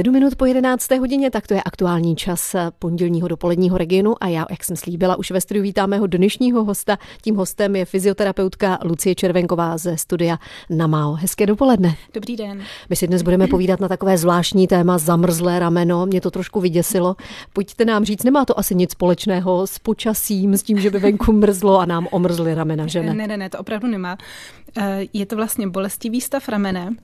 7 minut po 11. hodině, tak to je aktuální čas pondělního dopoledního regionu a já, jak jsem slíbila, už ve studiu vítám mého dnešního hosta. Tím hostem je fyzioterapeutka Lucie Červenková ze studia Namao. Hezké dopoledne. Dobrý den. My si dnes budeme povídat na takové zvláštní téma zamrzlé rameno. Mě to trošku vyděsilo. Pojďte nám říct, nemá to asi nic společného s počasím, s tím, že by venku mrzlo a nám omrzly ramena, že ne? Ne, ne, ne, to opravdu nemá. Eh, je to vlastně bolestivý stav ramene,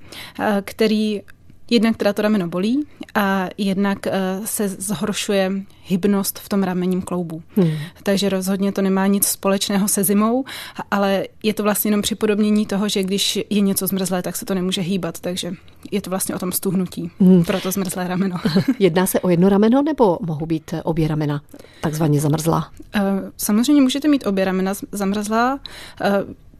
eh, který Jednak teda to rameno bolí a jednak uh, se zhoršuje hybnost v tom ramenním kloubu. Hmm. Takže rozhodně to nemá nic společného se zimou, ale je to vlastně jenom připodobnění toho, že když je něco zmrzlé, tak se to nemůže hýbat, takže je to vlastně o tom stuhnutí hmm. pro to zmrzlé rameno. Jedná se o jedno rameno nebo mohou být obě ramena takzvaně zamrzlá? Uh, samozřejmě můžete mít obě ramena zamrzlá.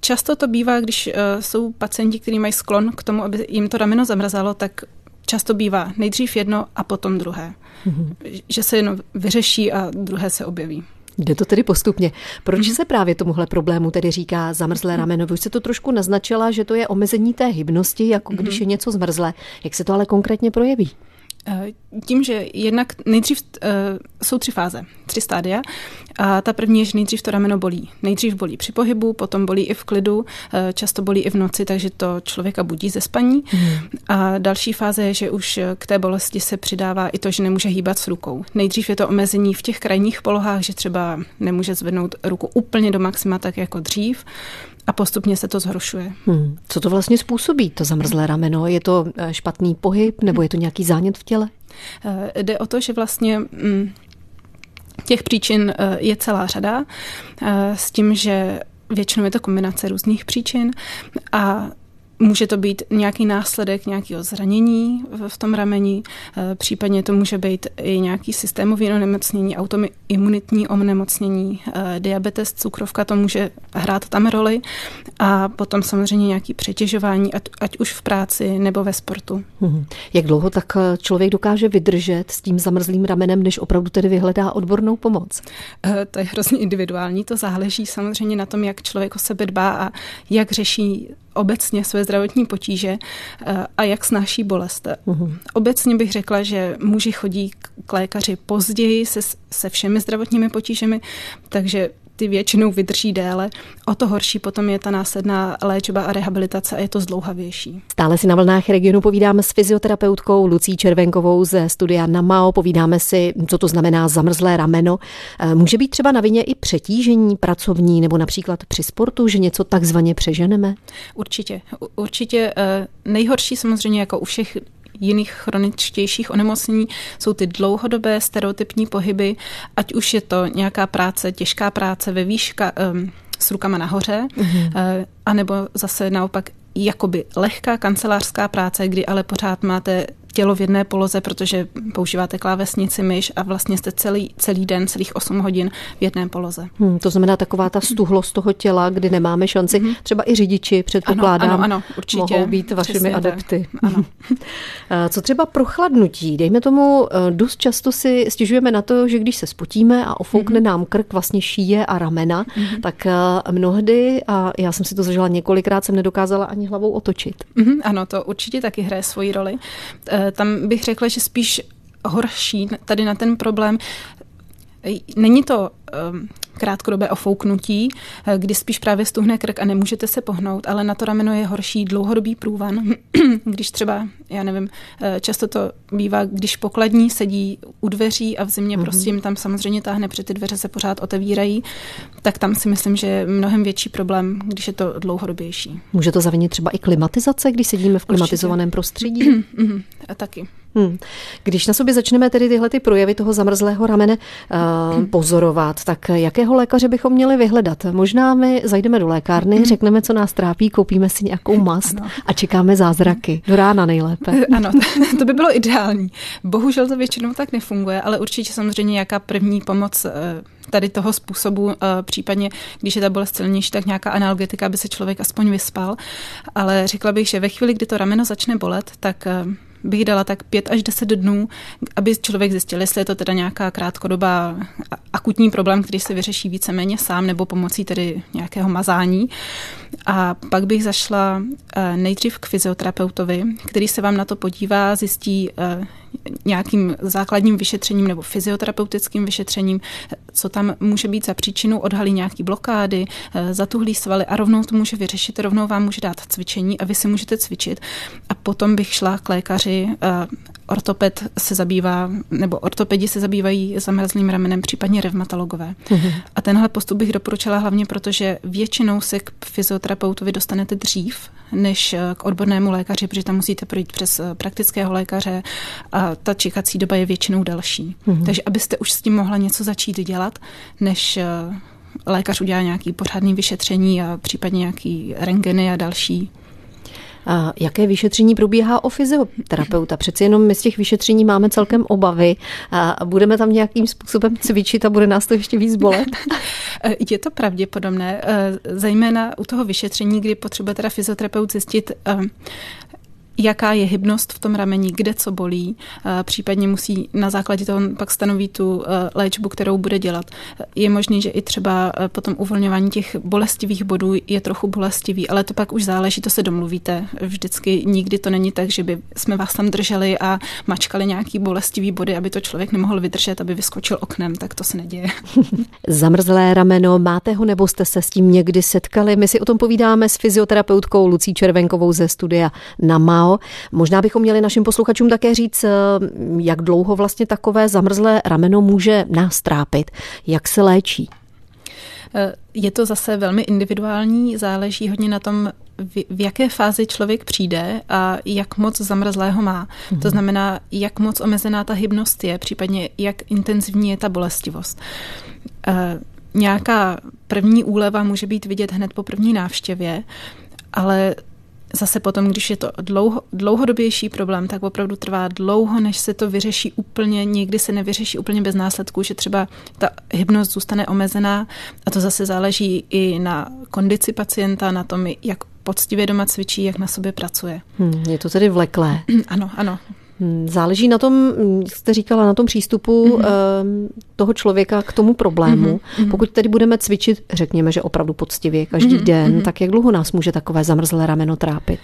Často to bývá, když jsou pacienti, kteří mají sklon k tomu, aby jim to rameno zamrzalo, tak často bývá nejdřív jedno a potom druhé. Mm-hmm. Že se jenom vyřeší a druhé se objeví. Jde to tedy postupně. Proč mhm. se právě tomuhle problému tedy říká zamrzlé mhm. rameno? Vy už se to trošku naznačila, že to je omezení té hybnosti, jako když mhm. je něco zmrzlé. Jak se to ale konkrétně projeví? Eh, tím, že jednak nejdřív uh, jsou tři fáze, tři stádia. A ta první je, že nejdřív to rameno bolí. Nejdřív bolí při pohybu, potom bolí i v klidu, uh, často bolí i v noci, takže to člověka budí ze spaní. Hmm. A další fáze je, že už k té bolesti se přidává i to, že nemůže hýbat s rukou. Nejdřív je to omezení v těch krajních polohách, že třeba nemůže zvednout ruku úplně do maxima, tak jako dřív a postupně se to zhoršuje. Hmm. Co to vlastně způsobí, to zamrzlé rameno? Je to eh, špatný pohyb nebo je to nějaký zánět v těle? Eh, jde o to, že vlastně mm, těch příčin eh, je celá řada s tím, že většinou je to kombinace různých příčin a Může to být nějaký následek nějakého zranění v tom rameni, eh, případně to může být i nějaký systémový onemocnění, autoimunitní onemocnění, eh, diabetes, cukrovka, to může hrát tam roli a potom samozřejmě nějaký přetěžování, ať, ať už v práci nebo ve sportu. Hmm. Jak dlouho tak eh, člověk dokáže vydržet s tím zamrzlým ramenem, než opravdu tedy vyhledá odbornou pomoc? To je hrozně individuální, to záleží samozřejmě na tom, jak člověk o sebe dbá a jak řeší obecně své zdravotní potíže eh, a jak snáší bolest. Uhum. Obecně bych řekla, že muži chodí k lékaři později se, se všemi zdravotními potížemi, takže ty většinou vydrží déle. O to horší potom je ta následná léčba a rehabilitace a je to zdlouhavější. Stále si na vlnách regionu povídáme s fyzioterapeutkou Lucí Červenkovou ze studia NAMAO. Povídáme si, co to znamená zamrzlé rameno. Eh, může být třeba na vině i přetížení pracovní nebo například při sportu, že něco takzvaně přeženeme? Určitě. Určitě eh, nejhorší samozřejmě jako u všech jiných chroničtějších onemocnění jsou ty dlouhodobé stereotypní pohyby, ať už je to nějaká práce, těžká práce ve výška, um, s rukama nahoře, mm-hmm. uh, anebo zase naopak jakoby lehká kancelářská práce, kdy ale pořád máte tělo v jedné poloze, protože používáte klávesnici, myš a vlastně jste celý, celý den, celých 8 hodin v jedné poloze. Hmm, to znamená taková ta stuhlost toho těla, kdy nemáme šanci, hmm. třeba i řidiči, předpokládám, ano, ano, ano, určitě. mohou být vašimi adepty. Ano. Co třeba prochladnutí? Dejme tomu, eh, dost často si stěžujeme na to, že když se spotíme a ofoukne hmm. nám krk, vlastně šíje a ramena, hmm. tak eh, mnohdy, a já jsem si to zažila několikrát, jsem nedokázala ani hlavou otočit. Hmm, ano, to určitě taky hraje svoji roli. Tam bych řekla, že spíš horší tady na ten problém. Není to um, krátkodobé ofouknutí, eh, kdy spíš právě stuhne krk a nemůžete se pohnout, ale na to rameno je horší dlouhodobý průvan, když třeba, já nevím, eh, často to bývá, když pokladní sedí u dveří a v zimě mm-hmm. prostě jim tam samozřejmě táhne, protože ty dveře se pořád otevírají, tak tam si myslím, že je mnohem větší problém, když je to dlouhodobější. Může to zavinit třeba i klimatizace, když sedíme v klimatizovaném Určitě. prostředí? mm-hmm. a taky. Hmm. Když na sobě začneme tedy tyhle ty projevy toho zamrzlého ramene uh, pozorovat, tak jakého lékaře bychom měli vyhledat? Možná my zajdeme do lékárny, hmm. řekneme, co nás trápí, koupíme si nějakou mast ano. a čekáme zázraky. Do rána nejlépe. Ano, to by bylo ideální. Bohužel to většinou tak nefunguje, ale určitě samozřejmě nějaká první pomoc uh, tady toho způsobu, eh, případně když je ta bolest silnější, tak nějaká analgetika, aby se člověk aspoň vyspal. Ale řekla bych, že ve chvíli, kdy to rameno začne bolet, tak bych dala tak pět až deset dnů, aby člověk zjistil, jestli je to teda nějaká krátkodobá akutní problém, který se vyřeší víceméně sám nebo pomocí tedy nějakého mazání. A pak bych zašla eh, nejdřív k fyzioterapeutovi, který se vám na to podívá, zjistí eh, nějakým základním vyšetřením nebo fyzioterapeutickým vyšetřením, co tam může být za příčinu, odhalí nějaký blokády, eh, zatuhlí svaly a rovnou to může vyřešit, rovnou vám může dát cvičení a vy si můžete cvičit. A potom bych šla k lékaři ortoped se zabývá, nebo ortopedi se zabývají zamrzlým ramenem, případně revmatologové. Mm-hmm. A tenhle postup bych doporučila hlavně, protože většinou se k fyzioterapeutovi dostanete dřív, než k odbornému lékaři, protože tam musíte projít přes eh, praktického lékaře a ta čekací doba je většinou další. Mm-hmm. Takže abyste už s tím mohla něco začít dělat, než eh, lékař udělá nějaký pořádný vyšetření a případně nějaký rengeny a další a jaké vyšetření probíhá o fyzioterapeuta? Přeci jenom my z těch vyšetření máme celkem obavy a budeme tam nějakým způsobem cvičit a bude nás to ještě víc bolet? Je to pravděpodobné, eh, zejména u toho vyšetření, kdy potřebuje teda fyzioterapeut zjistit, eh, jaká je hybnost v tom rameni, kde co bolí, případně musí na základě toho pak stanoví tu e, léčbu, kterou bude dělat. Je možné, že i třeba e, potom uvolňování těch bolestivých bodů je trochu bolestivý, ale to pak už záleží, to se domluvíte. Vždycky nikdy to není tak, že by jsme vás tam drželi a mačkali nějaký bolestivý body, aby to člověk nemohl vydržet, aby vyskočil oknem, tak to se neděje. Zamrzlé rameno, máte ho nebo jste se s tím někdy setkali? My si o tom povídáme s fyzioterapeutkou Lucí Červenkovou ze studia na MAO Ano, Možná bychom měli našim posluchačům také říct, eh, jak dlouho vlastně takové zamrzlé rameno může nás trápit, jak se léčí. Eh, je to zase velmi individuální, záleží hodně na tom, v jaké fázi člověk přijde a jak moc zamrzlého má. Mm-hmm. To znamená, jak moc omezená ta hybnost je, případně jak intenzivní je ta bolestivost. E, nějaká první úleva může být vidět hned po první návštěvě, ale Zase potom, když je to dlouho, dlouhodobější problém, tak opravdu trvá dlouho, než se to vyřeší úplně, někdy se nevyřeší úplně bez následků, že třeba ta hybnost zůstane omezená a to zase záleží i na kondici pacienta, na tom, jak poctivě doma cvičí, jak na sobě pracuje. Hmm, je to tedy vleklé. Ano, ano. Hmm, záleží na tom, jste říkala, na tom přístupu mm-hmm. toho člověka k tomu problému. Mm-hmm. Pokud tedy budeme cvičit, řekněme, že opravdu poctivě každý mm-hmm. den, mm-hmm. tak jak dlouho nás může takové zamrzlé rameno trápit?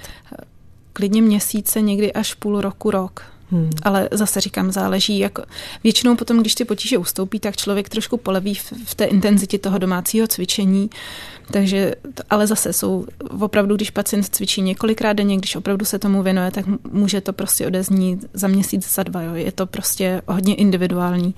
Klidně měsíce, někdy až půl roku, rok. Hmm. Ale zase říkám, záleží, jak většinou potom, když ty potíže ustoupí, tak člověk trošku poleví v, v té intenzitě toho domácího cvičení. Takže, ale zase jsou opravdu, když pacient cvičí několikrát denně, když opravdu se tomu věnuje, tak může to prostě odeznít za měsíc, za dva. Jo. Je to prostě hodně individuální.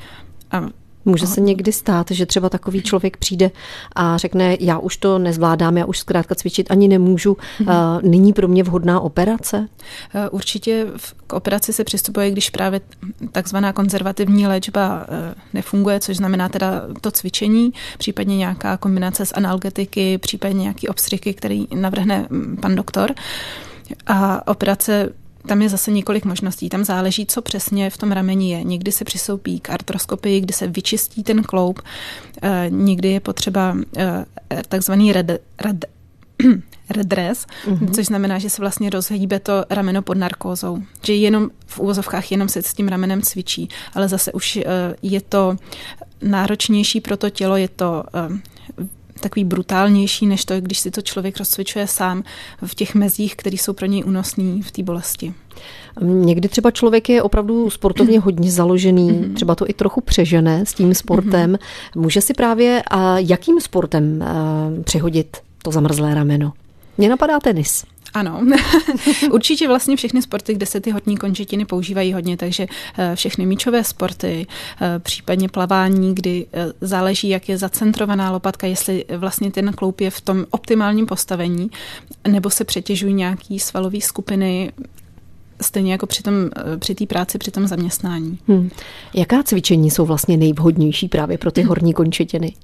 A Může se někdy stát, že třeba takový člověk přijde a řekne, já už to nezvládám, já už zkrátka cvičit ani nemůžu. Mm-hmm. Není pro mě vhodná operace? Eh, určitě k operaci se přistupuje, když právě takzvaná konzervativní léčba eh, nefunguje, což znamená teda to cvičení, případně nějaká kombinace s analgetiky, případně nějaký obstřiky, který navrhne mm, pan doktor. A operace tam je zase několik možností. Tam záleží, co přesně v tom rameni je. Někdy se přisoupí k artroskopii, kdy se vyčistí ten kloup. E, někdy je potřeba e, takzvaný red, red, redress, mm-hmm. což znamená, že se vlastně rozhýbe to rameno pod narkózou. Že jenom v úvozovkách jenom se s tím ramenem cvičí, ale zase už e, je to náročnější pro to tělo, je to takový brutálnější, než to, když si to člověk rozcvičuje sám v těch mezích, které jsou pro něj únosné v té bolesti. Někdy třeba člověk je opravdu sportovně hodně založený, mhm. třeba to i trochu přežené s tím sportem. Mhm. Může si právě a jakým sportem přehodit to zamrzlé rameno? Mně napadá tenis. Ano, určitě vlastně všechny sporty, kde se ty horní končetiny používají hodně, takže eh, všechny míčové sporty, eh, případně plavání, kdy eh, záleží, jak je zacentrovaná lopatka, jestli vlastně ten kloup je v tom optimálním postavení, nebo se přetěžují nějaký svalové skupiny, stejně jako při té při práci, při tom zaměstnání. Hmm. Jaká cvičení jsou vlastně nejvhodnější právě pro ty horní končetiny?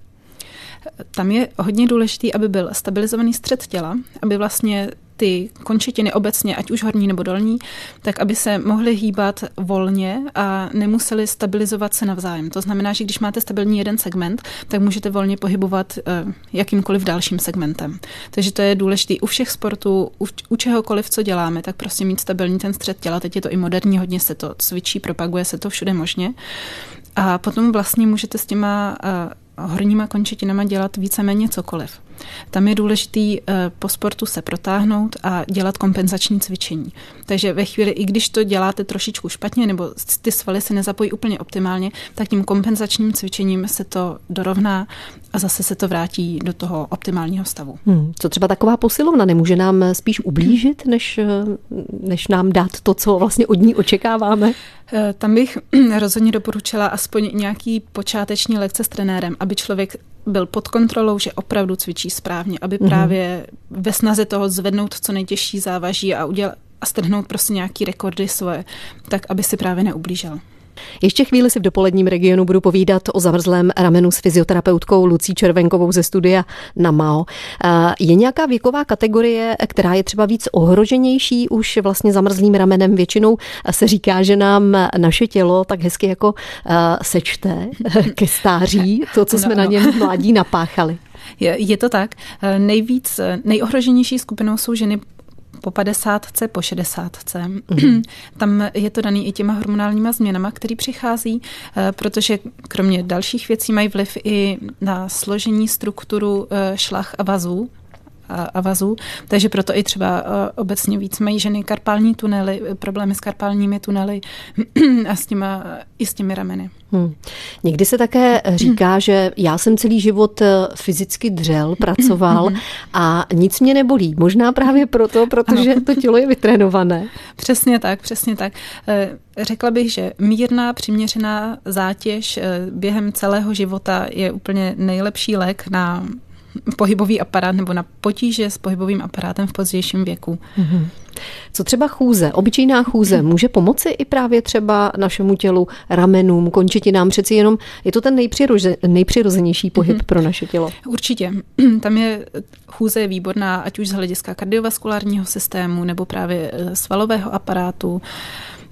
Tam je hodně důležitý, aby byl stabilizovaný střed těla, aby vlastně ty končetiny obecně, ať už horní nebo dolní, tak aby se mohly hýbat volně a nemuseli stabilizovat se navzájem. To znamená, že když máte stabilní jeden segment, tak můžete volně pohybovat eh, jakýmkoliv dalším segmentem. Takže to je důležité u všech sportů, u, u čehokoliv, co děláme, tak prostě mít stabilní ten střed těla. Teď je to i moderní, hodně se to cvičí, propaguje se to všude možně. A potom vlastně můžete s těma uh, horníma končetinama dělat víceméně cokoliv. Tam je důležitý eh, po sportu se protáhnout a dělat kompenzační cvičení. Takže ve chvíli, i když to děláte trošičku špatně nebo ty svaly se nezapojí úplně optimálně, tak tím kompenzačním cvičením se to dorovná a zase se to vrátí do toho optimálního stavu. Hmm. Co třeba taková posilovna nemůže nám spíš ublížit, než, eh, než nám dát to, co vlastně od ní očekáváme? Eh, tam bych rozhodně doporučila aspoň nějaký počáteční lekce s trenérem, aby člověk byl pod kontrolou, že opravdu cvičí správně, aby mm-hmm. právě ve snaze toho zvednout co nejtěžší závaží a udělat a strhnout prostě nějaký rekordy svoje, tak aby si právě neublížil. Ještě chvíli si v dopoledním regionu budu povídat o zamrzlém ramenu s fyzioterapeutkou Lucí Červenkovou ze studia na MAO. Je nějaká věková kategorie, která je třeba víc ohroženější už vlastně zamrzlým ramenem? Většinou se říká, že nám naše tělo tak hezky jako sečte ke stáří to, co jsme no, na něm mládí napáchali. Je, je to tak. Nejvíc, nejohroženější skupinou jsou ženy po 50, po 60. Mm. Tam je to daný i těma hormonálníma změnama, které přichází, eh, protože kromě dalších věcí mají vliv i na složení, strukturu eh, šlach a vazů, a vazů, takže proto i třeba obecně víc mají ženy karpální tunely, problémy s karpálními tunely a s těma, i s těmi rameny. Hmm. Někdy se také říká, že já jsem celý život e, fyzicky dřel, pracoval a nic mě nebolí. Možná právě proto, protože ano. to tělo je vytrénované. Přesně tak, přesně tak. E, řekla bych, že mírná, přiměřená zátěž e, během celého života je úplně nejlepší lék na pohybový aparát nebo na potíže s pohybovým aparátem v pozdějším věku. Mm-hmm. Co třeba chůze, obyčejná chůze, může pomoci i právě třeba našemu tělu, ramenům, končetinám? Přeci jenom je to ten nejpřiroze, nejpřirozenější pohyb mm-hmm. pro naše tělo. Určitě. Tam je chůze je výborná, ať už z hlediska kardiovaskulárního systému nebo právě eh, svalového aparátu.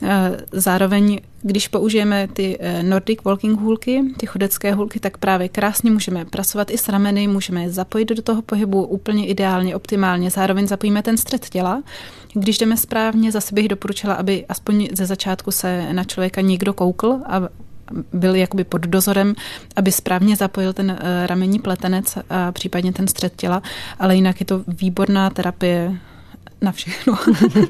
Eh, zároveň, když použijeme ty eh, Nordic walking hůlky, ty chodecké hůlky, tak právě krásně můžeme pracovat i s rameny, můžeme je zapojit do toho pohybu úplně ideálně, optimálně. Zároveň zapojíme ten střed těla. Když jdeme správně, zase bych doporučila, aby aspoň ze začátku se na člověka někdo koukl a byl jakoby pod dozorem, aby správně zapojil ten eh, ramenní pletenec a případně ten střed těla, ale jinak je to výborná terapie na všechno.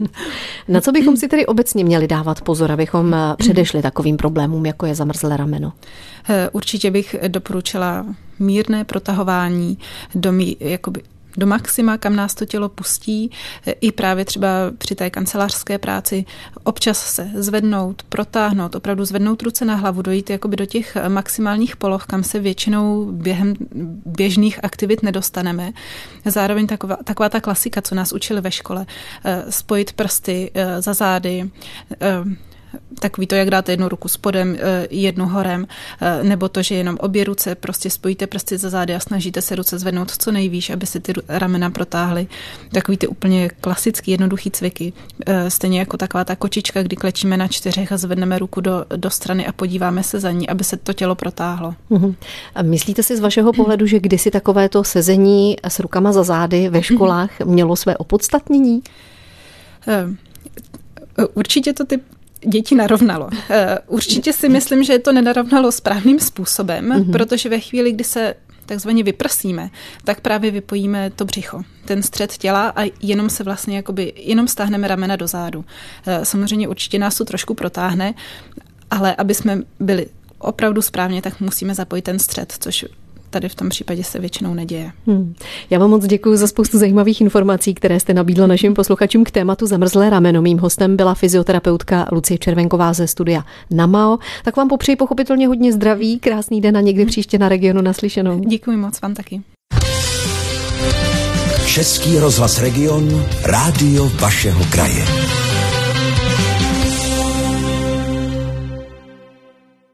na co bychom si tedy obecně měli dávat pozor, abychom eh, předešli takovým problémům, jako je zamrzlé rameno? Eh, určitě bych doporučila mírné protahování do mí, jakoby do maxima, kam nás to tělo pustí, i právě třeba při té kancelářské práci občas se zvednout, protáhnout, opravdu zvednout ruce na hlavu, dojít jakoby do těch maximálních poloh, kam se většinou během běžných aktivit nedostaneme. Zároveň taková, taková ta klasika, co nás učili ve škole, eh, spojit prsty za zády, takový to, jak dáte jednu ruku spodem, eh, jednu horem, eh, nebo to, že jenom obě ruce prostě spojíte prsty za zády a snažíte se ruce zvednout co nejvýš, aby se ty ramena protáhly. Takový ty úplně klasický, jednoduchý cviky. Eh, stejně jako taková ta kočička, kdy klečíme na čtyřech a zvedneme ruku do, do strany a podíváme se za ní, aby se to tělo protáhlo. Uh-huh. A myslíte si z vašeho pohledu, že kdysi takovéto sezení s rukama za zády ve školách mělo své opodstatnění? Určitě to ty děti narovnalo. Eh, určitě si myslím, že to nenarovnalo správným způsobem, mm-hmm. protože ve chvíli, kdy se takzvaně vyprsíme, tak právě vypojíme to břicho, ten střed těla a jenom se vlastně jakoby, jenom stáhneme ramena do zádu. Eh, samozřejmě určitě nás to trošku protáhne, ale aby jsme byli opravdu správně, tak musíme zapojit ten střed, což tady v tom případě se většinou neděje. Hmm. Já vám moc děkuji za spoustu zajímavých informací, které jste nabídla našim posluchačům k tématu zamrzlé rameno. Mým hostem byla fyzioterapeutka Lucie Červenková ze studia Namao. Tak vám popřeji pochopitelně hodně zdraví, krásný den a někdy příště na regionu naslyšenou. Děkuji moc vám taky. Český rozhlas Region, rádio vašeho kraje.